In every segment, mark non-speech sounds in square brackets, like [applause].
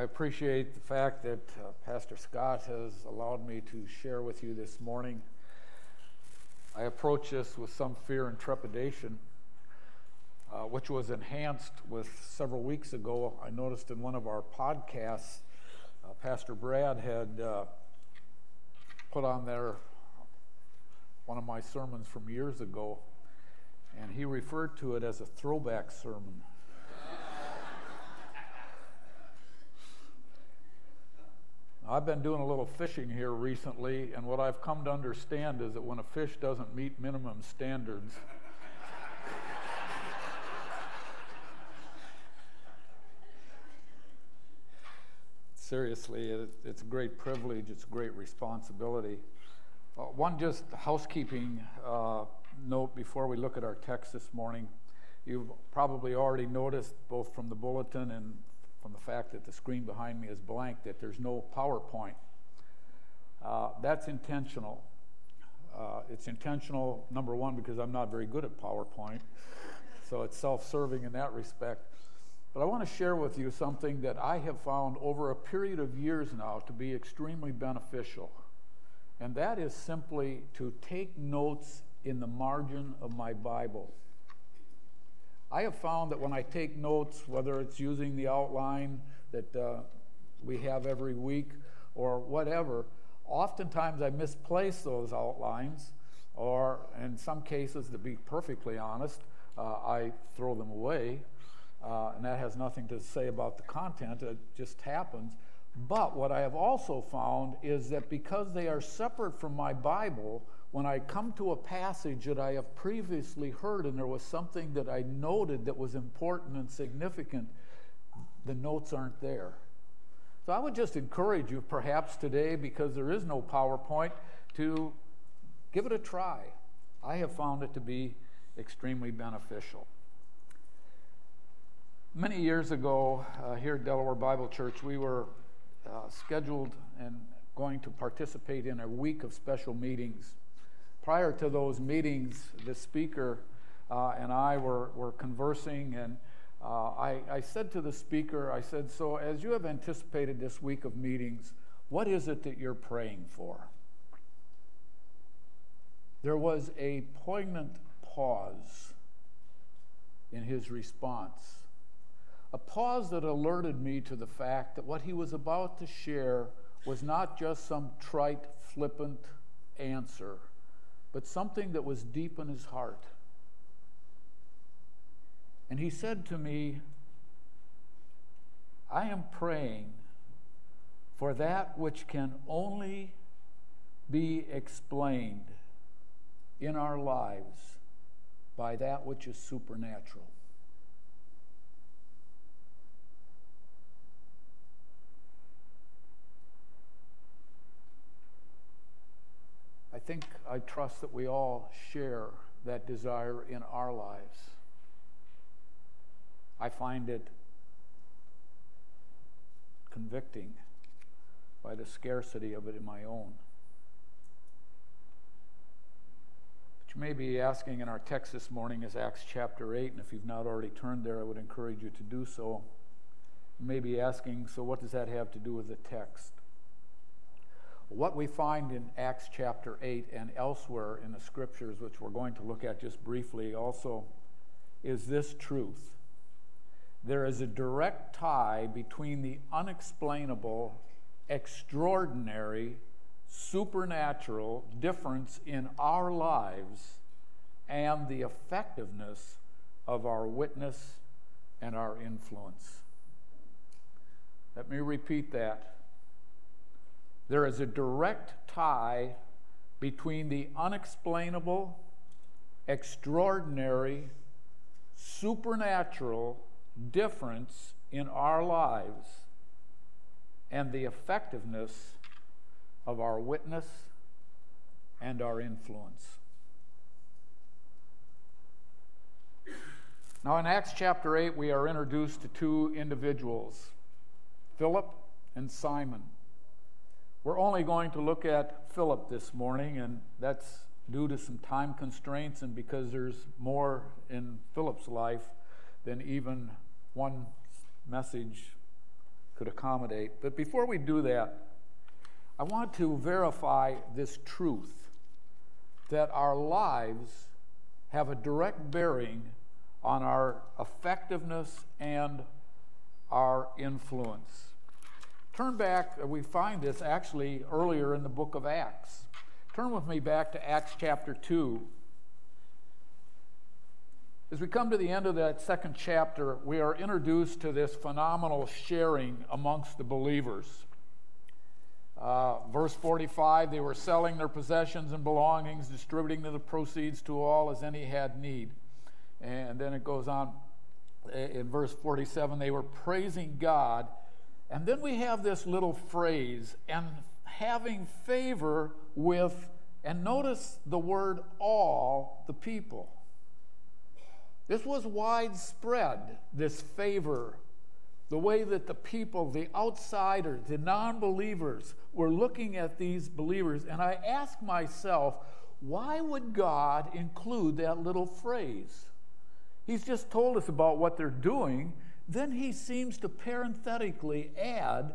I appreciate the fact that uh, Pastor Scott has allowed me to share with you this morning. I approach this with some fear and trepidation, uh, which was enhanced with several weeks ago. I noticed in one of our podcasts, uh, Pastor Brad had uh, put on there one of my sermons from years ago, and he referred to it as a throwback sermon. I've been doing a little fishing here recently, and what I've come to understand is that when a fish doesn't meet minimum standards, seriously, it, it's a great privilege, it's a great responsibility. Uh, one just housekeeping uh, note before we look at our text this morning. You've probably already noticed, both from the bulletin and from the fact that the screen behind me is blank that there's no PowerPoint. Uh, that's intentional. Uh, it's intentional, number one, because I'm not very good at PowerPoint, so it's self serving in that respect. But I want to share with you something that I have found over a period of years now to be extremely beneficial, and that is simply to take notes in the margin of my Bible. I have found that when I take notes, whether it's using the outline that uh, we have every week or whatever, oftentimes I misplace those outlines, or in some cases, to be perfectly honest, uh, I throw them away. Uh, and that has nothing to say about the content, it just happens. But what I have also found is that because they are separate from my Bible, when I come to a passage that I have previously heard and there was something that I noted that was important and significant, the notes aren't there. So I would just encourage you, perhaps today, because there is no PowerPoint, to give it a try. I have found it to be extremely beneficial. Many years ago, uh, here at Delaware Bible Church, we were uh, scheduled and going to participate in a week of special meetings prior to those meetings, the speaker uh, and I were, were conversing, and uh, I, I said to the speaker, I said, So, as you have anticipated this week of meetings, what is it that you're praying for? There was a poignant pause in his response, a pause that alerted me to the fact that what he was about to share was not just some trite, flippant answer but something that was deep in his heart. And he said to me, I am praying for that which can only be explained in our lives by that which is supernatural. Think, I trust that we all share that desire in our lives. I find it convicting by the scarcity of it in my own. But you may be asking in our text this morning is Acts chapter 8, and if you've not already turned there, I would encourage you to do so. You may be asking, so what does that have to do with the text? What we find in Acts chapter 8 and elsewhere in the scriptures, which we're going to look at just briefly also, is this truth. There is a direct tie between the unexplainable, extraordinary, supernatural difference in our lives and the effectiveness of our witness and our influence. Let me repeat that. There is a direct tie between the unexplainable, extraordinary, supernatural difference in our lives and the effectiveness of our witness and our influence. Now, in Acts chapter 8, we are introduced to two individuals, Philip and Simon. We're only going to look at Philip this morning, and that's due to some time constraints and because there's more in Philip's life than even one message could accommodate. But before we do that, I want to verify this truth that our lives have a direct bearing on our effectiveness and our influence. Turn back, uh, we find this actually earlier in the book of Acts. Turn with me back to Acts chapter 2. As we come to the end of that second chapter, we are introduced to this phenomenal sharing amongst the believers. Uh, verse 45 they were selling their possessions and belongings, distributing the proceeds to all as any had need. And then it goes on in verse 47 they were praising God. And then we have this little phrase, and having favor with, and notice the word all the people. This was widespread, this favor the way that the people, the outsiders, the non believers were looking at these believers. And I ask myself, why would God include that little phrase? He's just told us about what they're doing. Then he seems to parenthetically add,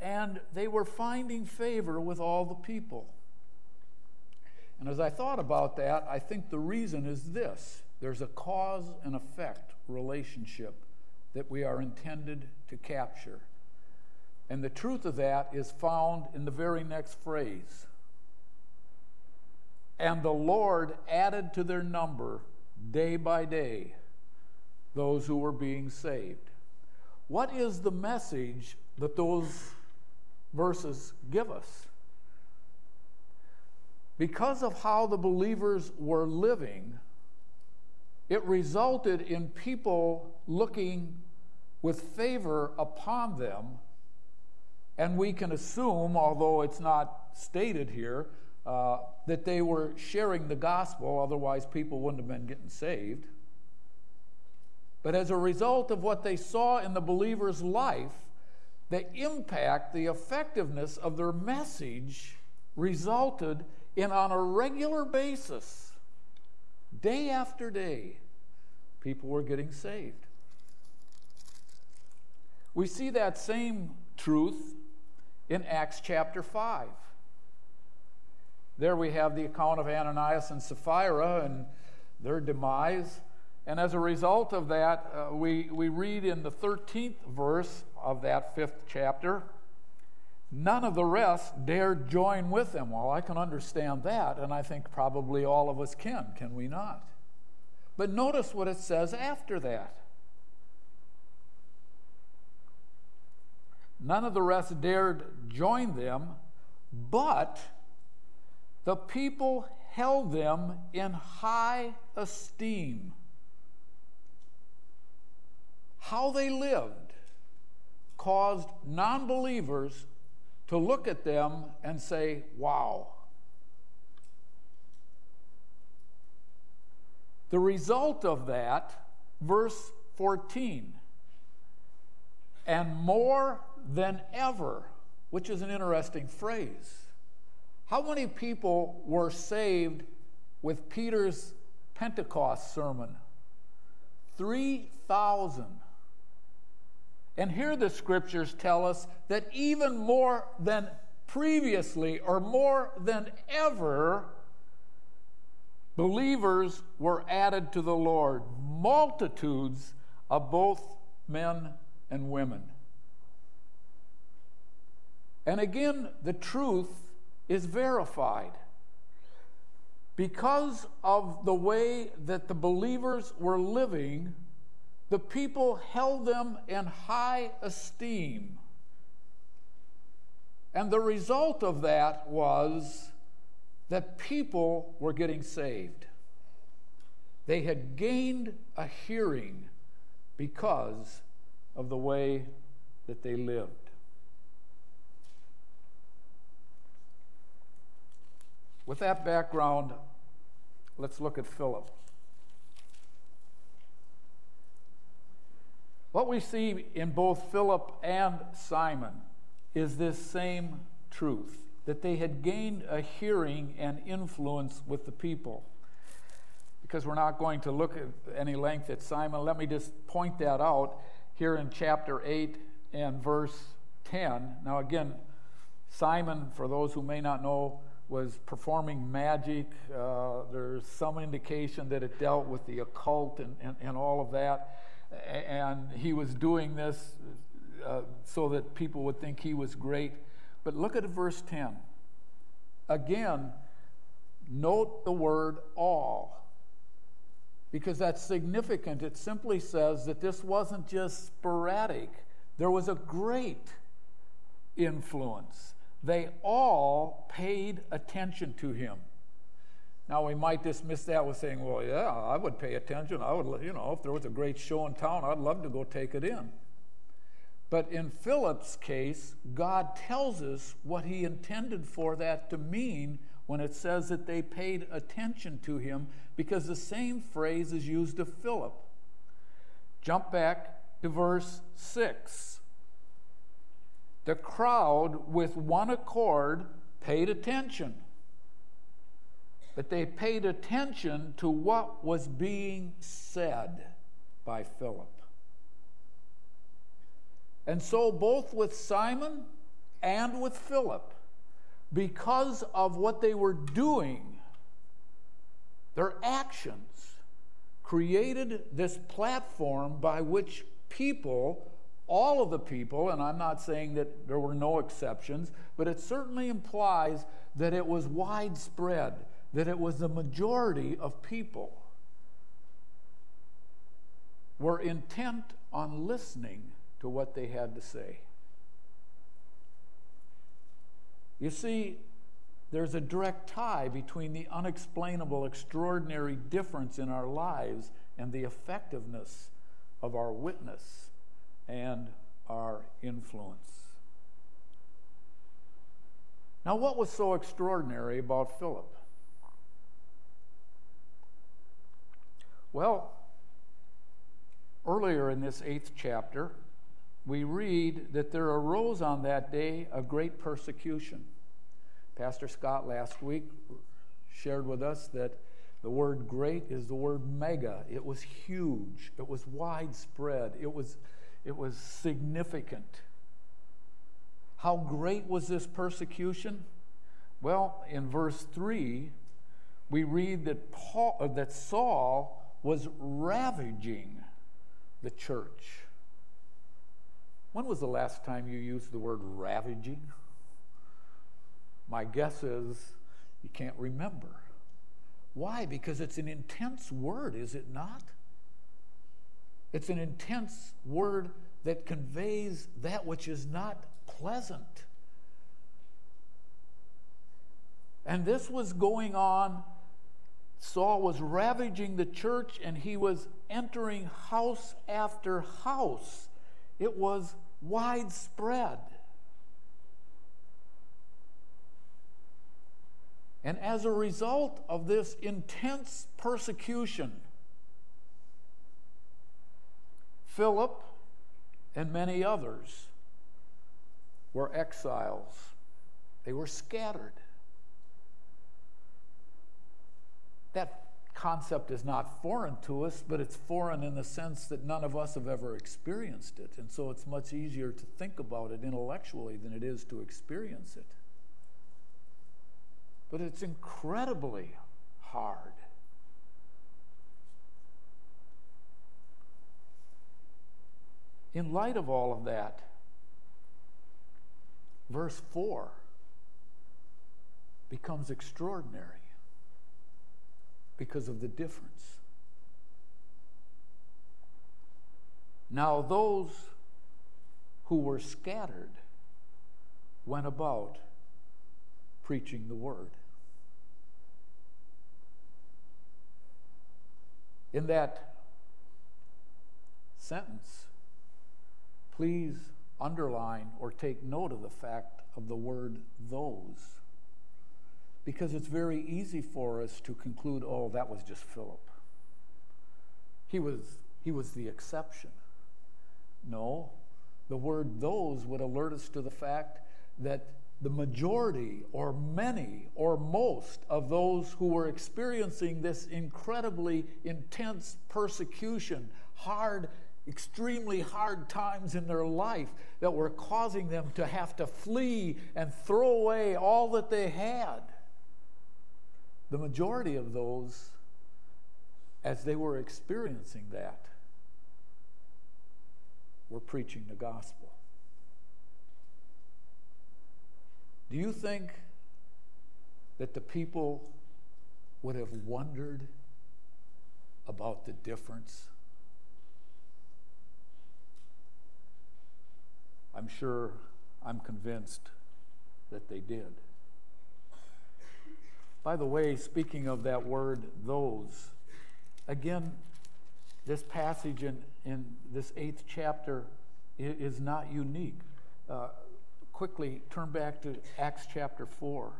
and they were finding favor with all the people. And as I thought about that, I think the reason is this there's a cause and effect relationship that we are intended to capture. And the truth of that is found in the very next phrase. And the Lord added to their number day by day those who were being saved. What is the message that those verses give us? Because of how the believers were living, it resulted in people looking with favor upon them. And we can assume, although it's not stated here, uh, that they were sharing the gospel, otherwise, people wouldn't have been getting saved. But as a result of what they saw in the believer's life, the impact, the effectiveness of their message resulted in, on a regular basis, day after day, people were getting saved. We see that same truth in Acts chapter 5. There we have the account of Ananias and Sapphira and their demise. And as a result of that, uh, we, we read in the 13th verse of that fifth chapter none of the rest dared join with them. Well, I can understand that, and I think probably all of us can, can we not? But notice what it says after that. None of the rest dared join them, but the people held them in high esteem. How they lived caused non believers to look at them and say, Wow. The result of that, verse 14, and more than ever, which is an interesting phrase. How many people were saved with Peter's Pentecost sermon? 3,000. And here the scriptures tell us that even more than previously or more than ever, believers were added to the Lord, multitudes of both men and women. And again, the truth is verified. Because of the way that the believers were living, the people held them in high esteem. And the result of that was that people were getting saved. They had gained a hearing because of the way that they lived. With that background, let's look at Philip. What we see in both Philip and Simon is this same truth that they had gained a hearing and influence with the people. Because we're not going to look at any length at Simon, let me just point that out here in chapter 8 and verse 10. Now, again, Simon, for those who may not know, was performing magic. Uh, there's some indication that it dealt with the occult and, and, and all of that. And he was doing this uh, so that people would think he was great. But look at verse 10. Again, note the word all because that's significant. It simply says that this wasn't just sporadic, there was a great influence. They all paid attention to him. Now, we might dismiss that with saying, well, yeah, I would pay attention. I would, you know, if there was a great show in town, I'd love to go take it in. But in Philip's case, God tells us what he intended for that to mean when it says that they paid attention to him, because the same phrase is used of Philip. Jump back to verse 6. The crowd, with one accord, paid attention. But they paid attention to what was being said by Philip. And so, both with Simon and with Philip, because of what they were doing, their actions created this platform by which people, all of the people, and I'm not saying that there were no exceptions, but it certainly implies that it was widespread, that it was the majority of people were intent on listening to what they had to say. You see, there's a direct tie between the unexplainable, extraordinary difference in our lives and the effectiveness of our witness and our influence. Now, what was so extraordinary about Philip? Well, earlier in this eighth chapter, we read that there arose on that day a great persecution. Pastor Scott last week shared with us that the word great is the word mega. It was huge, it was widespread, it was, it was significant. How great was this persecution? Well, in verse 3, we read that, Paul, that Saul was ravaging the church. When was the last time you used the word ravaging? My guess is you can't remember. Why? Because it's an intense word, is it not? It's an intense word that conveys that which is not pleasant. And this was going on. Saul was ravaging the church and he was entering house after house. It was widespread. And as a result of this intense persecution, Philip and many others were exiles. They were scattered. That concept is not foreign to us, but it's foreign in the sense that none of us have ever experienced it. And so it's much easier to think about it intellectually than it is to experience it. But it's incredibly hard. In light of all of that, verse 4 becomes extraordinary because of the difference. Now, those who were scattered went about preaching the word. In that sentence, please underline or take note of the fact of the word those because it's very easy for us to conclude, oh, that was just Philip. He was, he was the exception. No, the word those would alert us to the fact that the majority or many or most of those who were experiencing this incredibly intense persecution, hard extremely hard times in their life that were causing them to have to flee and throw away all that they had. The majority of those, as they were experiencing that, were preaching the gospel. Do you think that the people would have wondered about the difference? I'm sure, I'm convinced that they did. By the way, speaking of that word, those, again, this passage in, in this eighth chapter is not unique. Uh, quickly turn back to Acts chapter 4.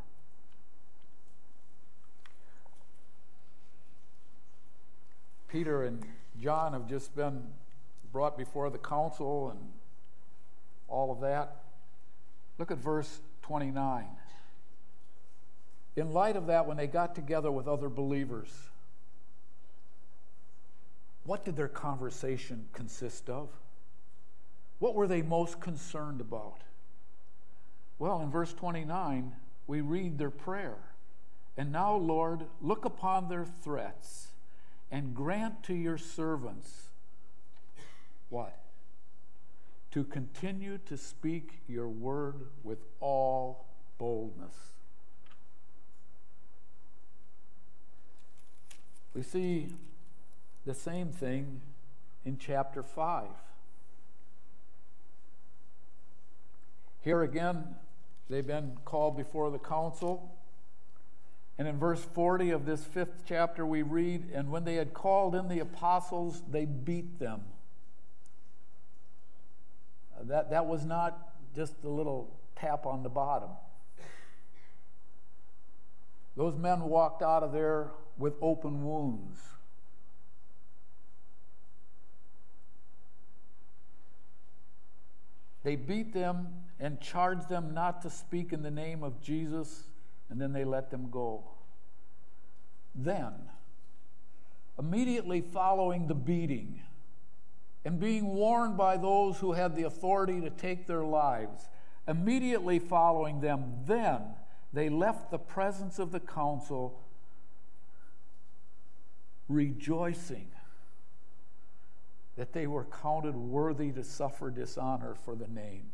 Peter and John have just been brought before the council and all of that. Look at verse 29. In light of that, when they got together with other believers, what did their conversation consist of? What were they most concerned about? Well, in verse 29, we read their prayer. And now, Lord, look upon their threats and grant to your servants what? To continue to speak your word with all boldness. We see the same thing in chapter 5. Here again, they've been called before the council. And in verse 40 of this fifth chapter, we read, And when they had called in the apostles, they beat them. Uh, that, that was not just a little tap on the bottom. Those men walked out of there with open wounds. They beat them and charged them not to speak in the name of Jesus, and then they let them go. Then, immediately following the beating, and being warned by those who had the authority to take their lives, immediately following them, then they left the presence of the council rejoicing that they were counted worthy to suffer dishonor for the name.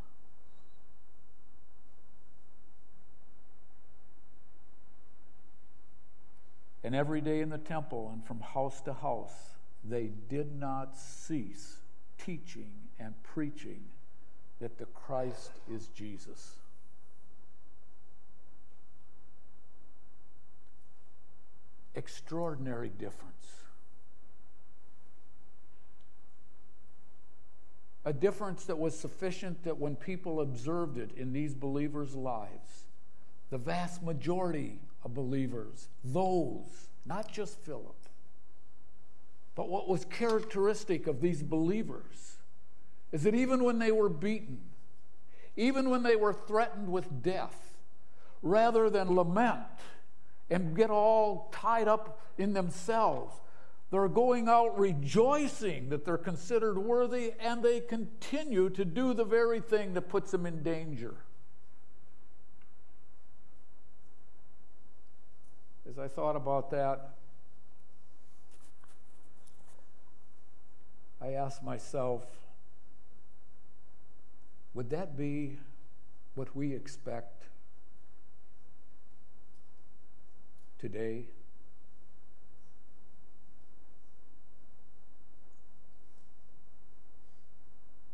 And every day in the temple and from house to house, they did not cease teaching and preaching that the Christ is Jesus. Extraordinary difference. a difference that was sufficient that when people observed it in these believers' lives, the vast majority of believers, those, not just Philip, but what was characteristic of these believers is that even when they were beaten, even when they were threatened with death, rather than lament and get all tied up in themselves, they're going out rejoicing that they're considered worthy, and they continue to do the very thing that puts them in danger. As I thought about that, I asked myself, would that be what we expect today?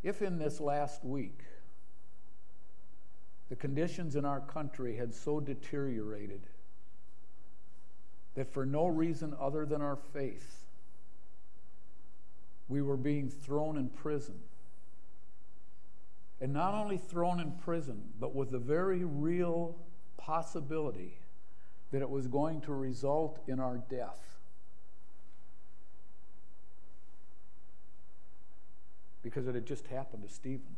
If in this last week the conditions in our country had so deteriorated that for no reason other than our faith, we were being thrown in prison. And not only thrown in prison, but with the very real possibility that it was going to result in our death. because it had just happened to Stephen.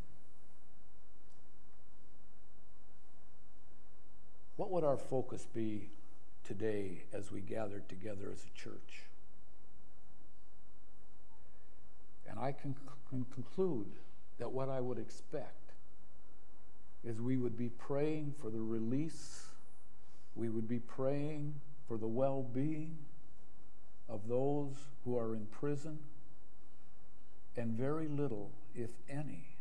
What would our focus be today as we gather together as a church? And I can, can conclude that what I would expect is we would be praying for the release, we would be praying for the well being of those who are in prison, and very little, if any,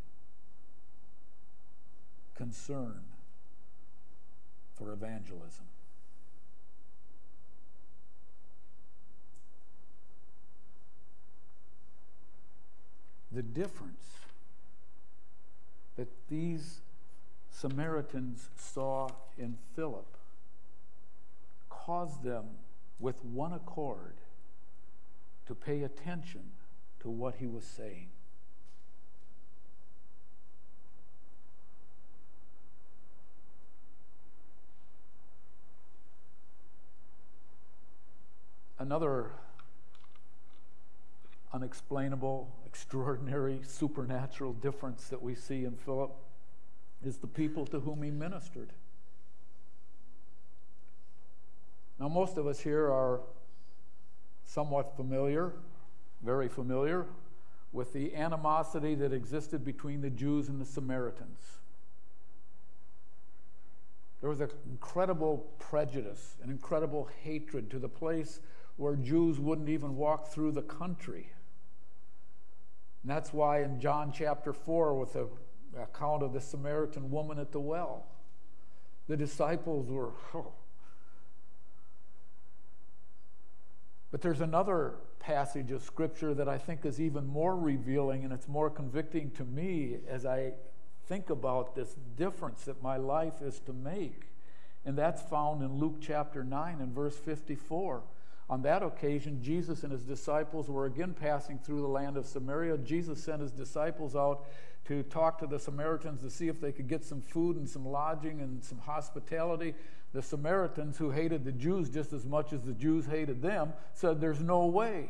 concern for evangelism. The difference that these Samaritans saw in Philip caused them with one accord to pay attention to what he was saying. Another unexplainable, [laughs] extraordinary, supernatural difference that we see in Philip is the people to whom he ministered. Now, most of us here are somewhat familiar, very familiar, with the animosity that existed between the Jews and the Samaritans. There was an incredible prejudice, an incredible hatred to the place where Jews wouldn't even walk through the country. And that's why in John chapter 4, with the account of the Samaritan woman at the well, the disciples were, oh, But there's another passage of Scripture that I think is even more revealing and it's more convicting to me as I think about this difference that my life is to make. And that's found in Luke chapter 9 and verse 54. On that occasion, Jesus and his disciples were again passing through the land of Samaria. Jesus sent his disciples out to talk to the Samaritans to see if they could get some food and some lodging and some hospitality. The Samaritans, who hated the Jews just as much as the Jews hated them, said, There's no way.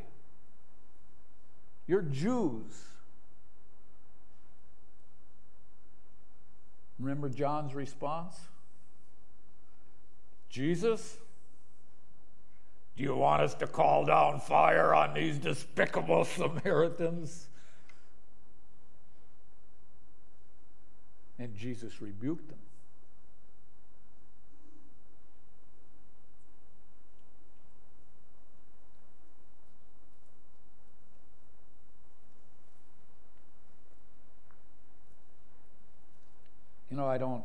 You're Jews. Remember John's response? Jesus, do you want us to call down fire on these despicable Samaritans? And Jesus rebuked them. You know, I don't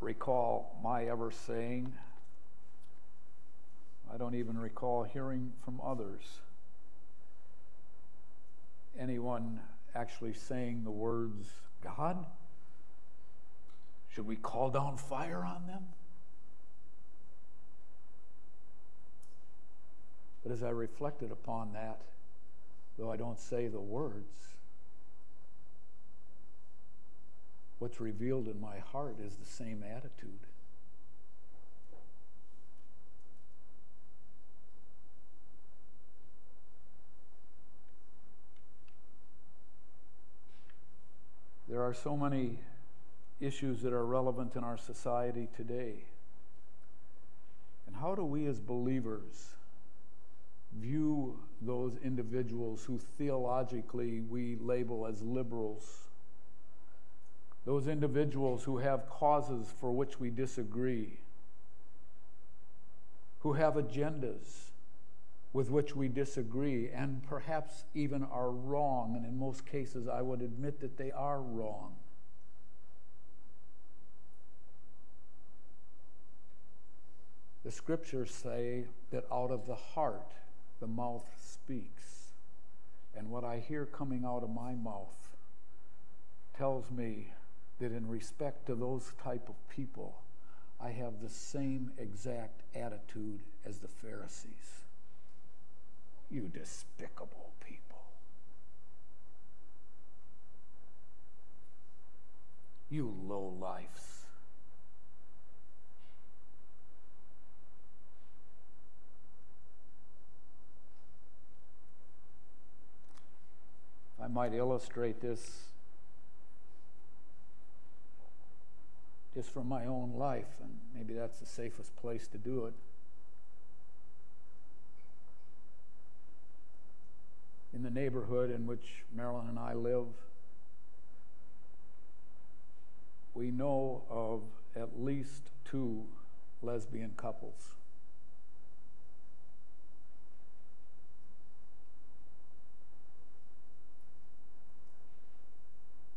recall my ever saying, I don't even recall hearing from others anyone actually saying the words, God, should we call down fire on them? But as I reflected upon that, though I don't say the words, what's revealed in my heart is the same attitude. There are so many issues that are relevant in our society today. And how do we as believers view those individuals who theologically we label as liberals? Those individuals who have causes for which we disagree, who have agendas with which we disagree, and perhaps even are wrong. And in most cases, I would admit that they are wrong. The scriptures say that out of the heart the mouth speaks. And what I hear coming out of my mouth tells me that in respect to those type of people, I have the same exact attitude as the Pharisees. You despicable people. You low lifes. I might illustrate this just from my own life, and maybe that's the safest place to do it. in the neighborhood in which Marilyn and I live, we know of at least two lesbian couples.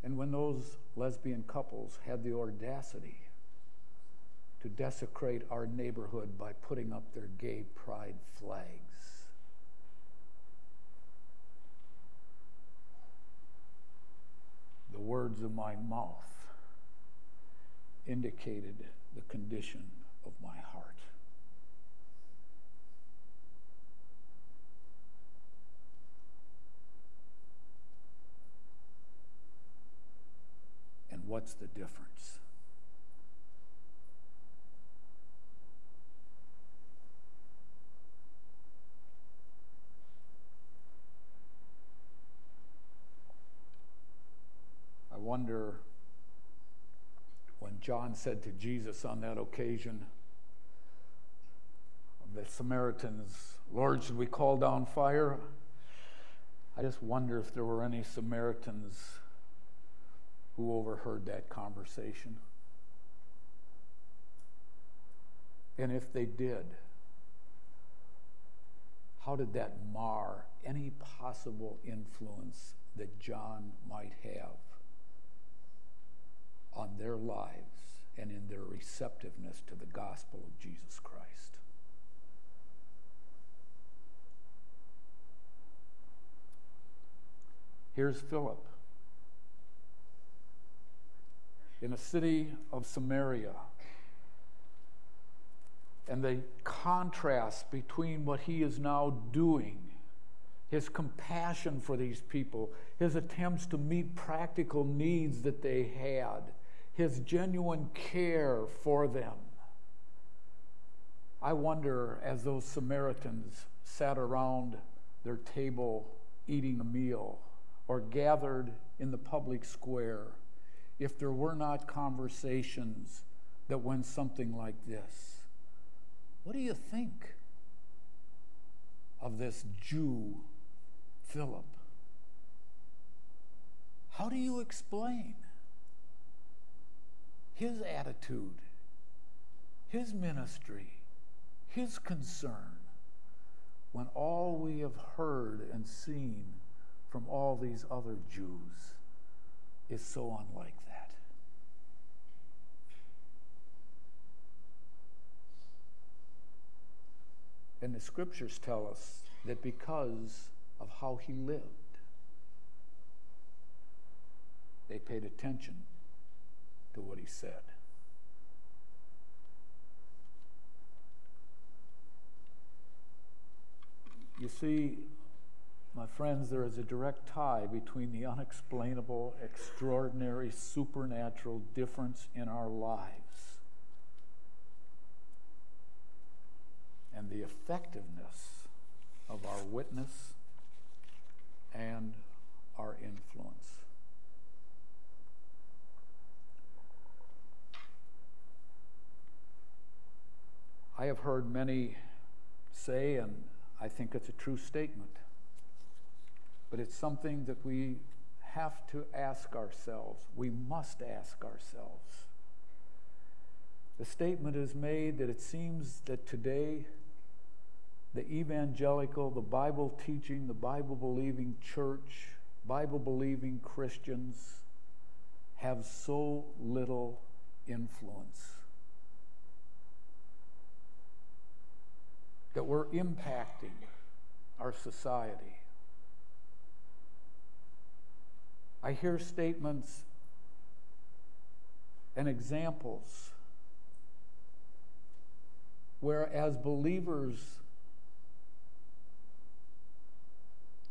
And when those lesbian couples had the audacity to desecrate our neighborhood by putting up their gay pride flags, the words of my mouth indicated the condition of my heart. And what's the difference? I wonder when John said to Jesus on that occasion, the Samaritans, Lord, should we call down fire? I just wonder if there were any Samaritans who overheard that conversation. And if they did, how did that mar any possible influence that John might have on their lives and in their receptiveness to the gospel of Jesus Christ? Here's Philip in a city of Samaria. And the contrast between what he is now doing, his compassion for these people, his attempts to meet practical needs that they had, his genuine care for them. I wonder, as those Samaritans sat around their table eating a meal or gathered in the public square, if there were not conversations that went something like this. What do you think of this Jew, Philip? How do you explain his attitude, his ministry, his concern, when all we have heard and seen from all these other Jews is so unlike that. And the scriptures tell us that because of how he lived, they paid attention to what he said. You see, my friends, there is a direct tie between the unexplainable, extraordinary, supernatural difference in our lives and the effectiveness of our witness and our influence. I have heard many say, and I think it's a true statement but it's something that we have to ask ourselves. We must ask ourselves. The statement is made that it seems that today the evangelical, the Bible teaching, the Bible believing church, Bible believing Christians have so little influence. That we're impacting our society. I hear statements and examples where, as believers,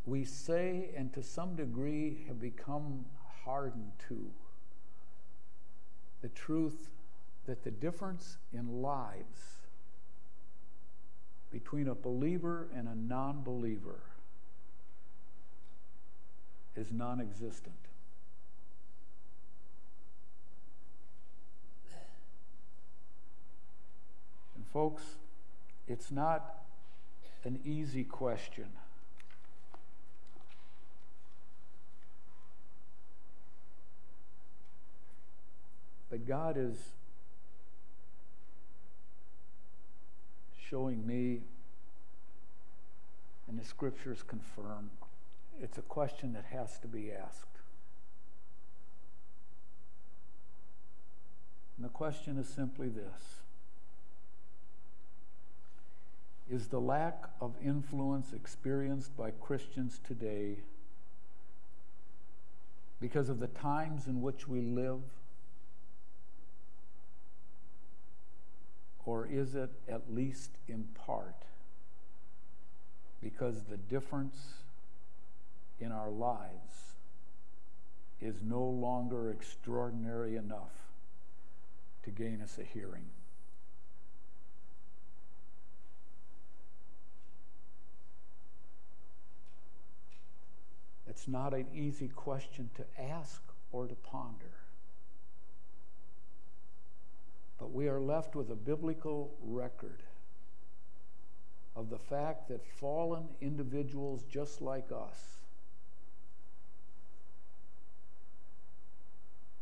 we say and to some degree have become hardened to the truth that the difference in lives between a believer and a non believer is non existent. And, folks, it's not an easy question. God is showing me, and the scriptures confirm, it's a question that has to be asked. And the question is simply this Is the lack of influence experienced by Christians today because of the times in which we live? Or is it at least in part because the difference in our lives is no longer extraordinary enough to gain us a hearing? It's not an easy question to ask or to ponder. But we are left with a biblical record of the fact that fallen individuals just like us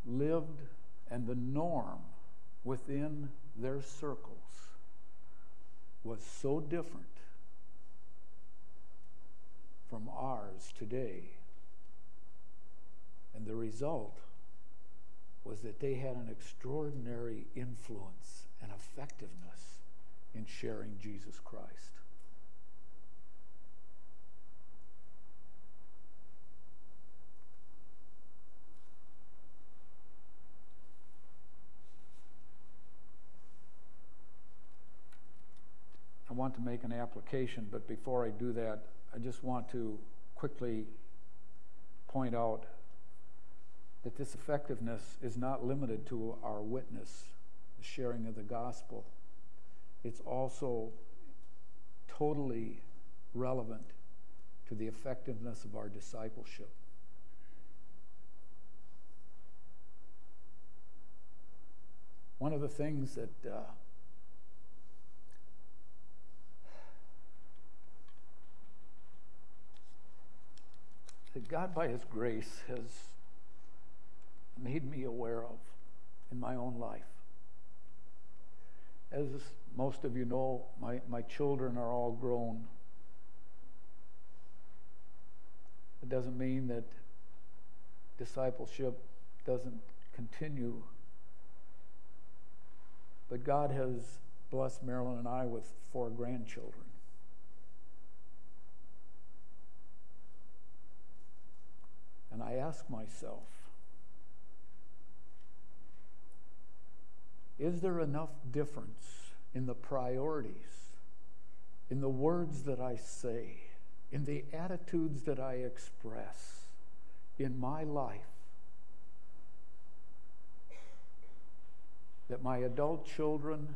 lived and the norm within their circles was so different from ours today. And the result was that they had an extraordinary influence and effectiveness in sharing Jesus Christ. I want to make an application, but before I do that, I just want to quickly point out that this effectiveness is not limited to our witness, the sharing of the gospel. It's also totally relevant to the effectiveness of our discipleship. One of the things that uh, that God, by His grace, has made me aware of in my own life. As most of you know, my, my children are all grown. It doesn't mean that discipleship doesn't continue. But God has blessed Marilyn and I with four grandchildren. And I ask myself, Is there enough difference in the priorities, in the words that I say, in the attitudes that I express in my life that my adult children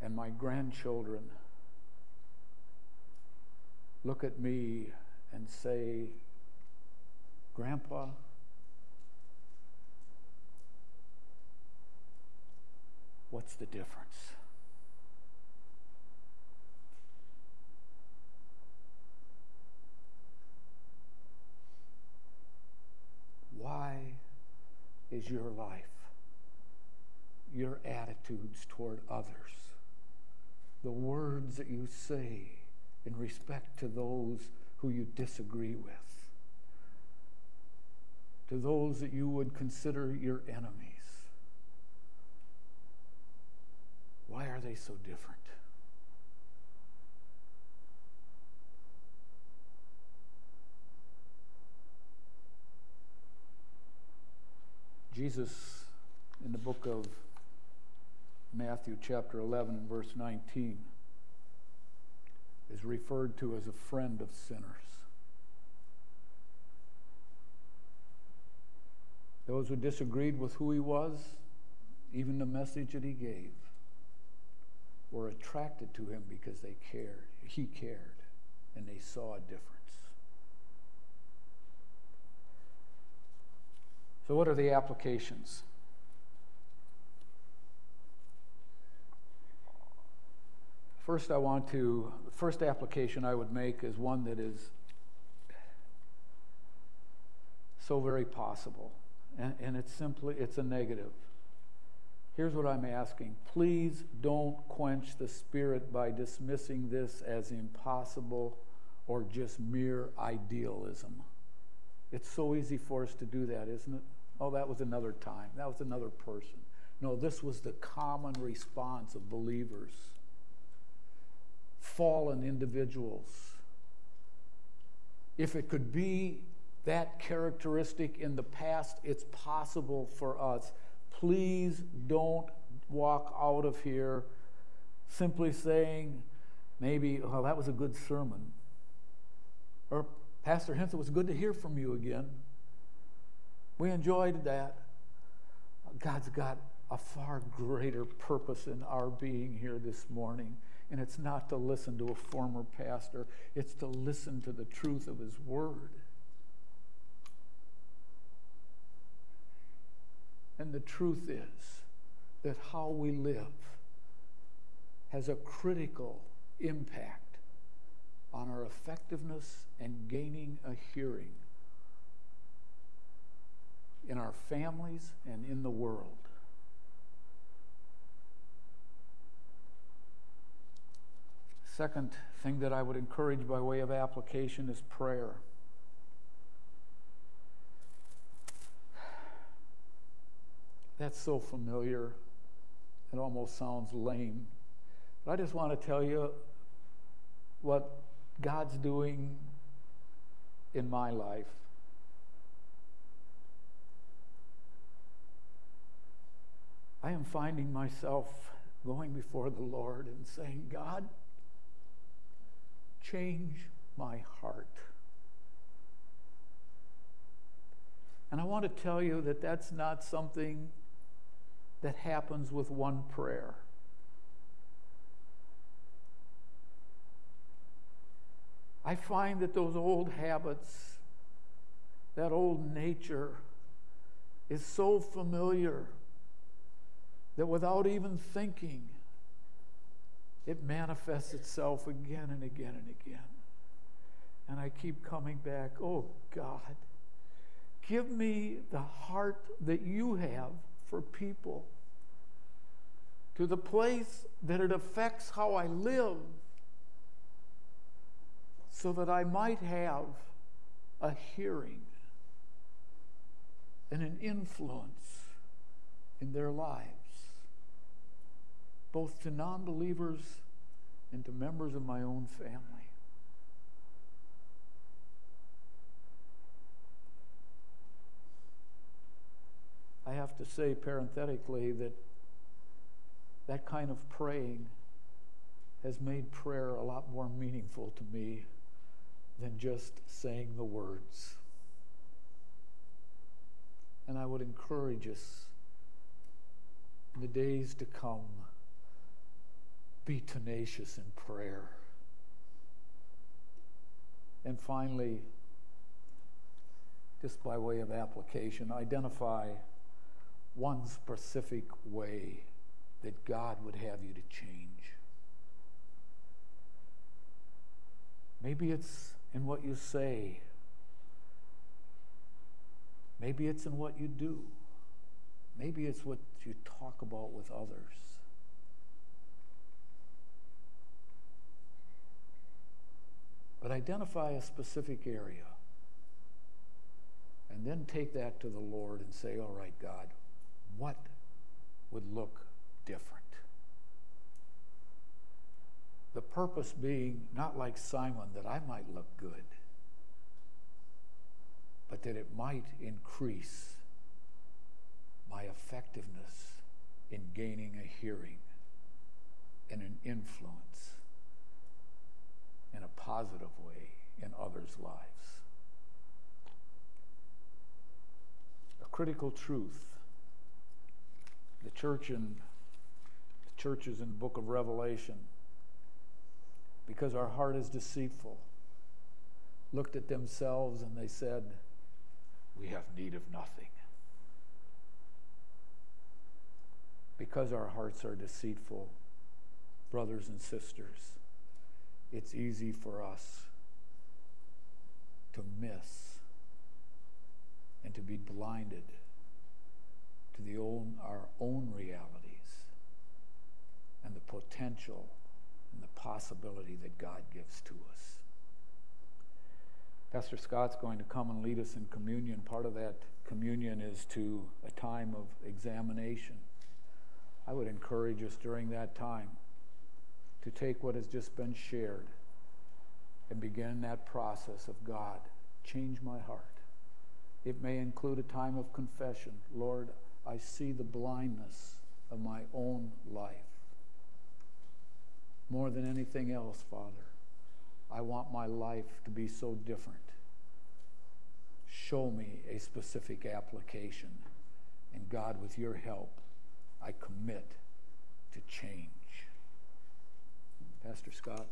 and my grandchildren look at me and say, Grandpa, What's the difference? Why is your life, your attitudes toward others, the words that you say in respect to those who you disagree with, to those that you would consider your enemies? Why are they so different? Jesus, in the book of Matthew, chapter 11, verse 19, is referred to as a friend of sinners. Those who disagreed with who he was, even the message that he gave, were attracted to him because they cared. He cared, and they saw a difference. So, what are the applications? First, I want to, the first application I would make is one that is so very possible. and, and it's simply, it's a negative. Here's what I'm asking. Please don't quench the spirit by dismissing this as impossible or just mere idealism. It's so easy for us to do that, isn't it? Oh, that was another time. That was another person. No, this was the common response of believers, fallen individuals. If it could be that characteristic in the past, it's possible for us. Please don't walk out of here simply saying, maybe, well, that was a good sermon. Or, Pastor Henson, it was good to hear from you again. We enjoyed that. God's got a far greater purpose in our being here this morning. And it's not to listen to a former pastor, it's to listen to the truth of his word. And the truth is that how we live has a critical impact on our effectiveness and gaining a hearing in our families and in the world. Second thing that I would encourage by way of application is prayer. That's so familiar. It almost sounds lame. But I just want to tell you what God's doing in my life. I am finding myself going before the Lord and saying, God, change my heart. And I want to tell you that that's not something that happens with one prayer. I find that those old habits, that old nature, is so familiar that without even thinking, it manifests itself again and again and again. And I keep coming back, oh God, give me the heart that you have for people to the place that it affects how I live so that I might have a hearing and an influence in their lives, both to non believers and to members of my own family. I have to say parenthetically that that kind of praying has made prayer a lot more meaningful to me than just saying the words. And I would encourage us in the days to come be tenacious in prayer. And finally, just by way of application, identify one specific way that God would have you to change. Maybe it's in what you say. Maybe it's in what you do. Maybe it's what you talk about with others. But identify a specific area and then take that to the Lord and say, All right, God, what would look different? The purpose being not like Simon that I might look good, but that it might increase my effectiveness in gaining a hearing and an influence in a positive way in others' lives. A critical truth. The church in the churches in the book of Revelation because our heart is deceitful, looked at themselves and they said, We have need of nothing. Because our hearts are deceitful, brothers and sisters, it's easy for us to miss and to be blinded own our own realities and the potential and the possibility that God gives to us. Pastor Scott's going to come and lead us in communion. Part of that communion is to a time of examination. I would encourage us during that time to take what has just been shared and begin that process of God, change my heart. It may include a time of confession. Lord, I see the blindness of my own life. More than anything else, Father, I want my life to be so different. Show me a specific application. And God, with your help, I commit to change. Pastor Scott.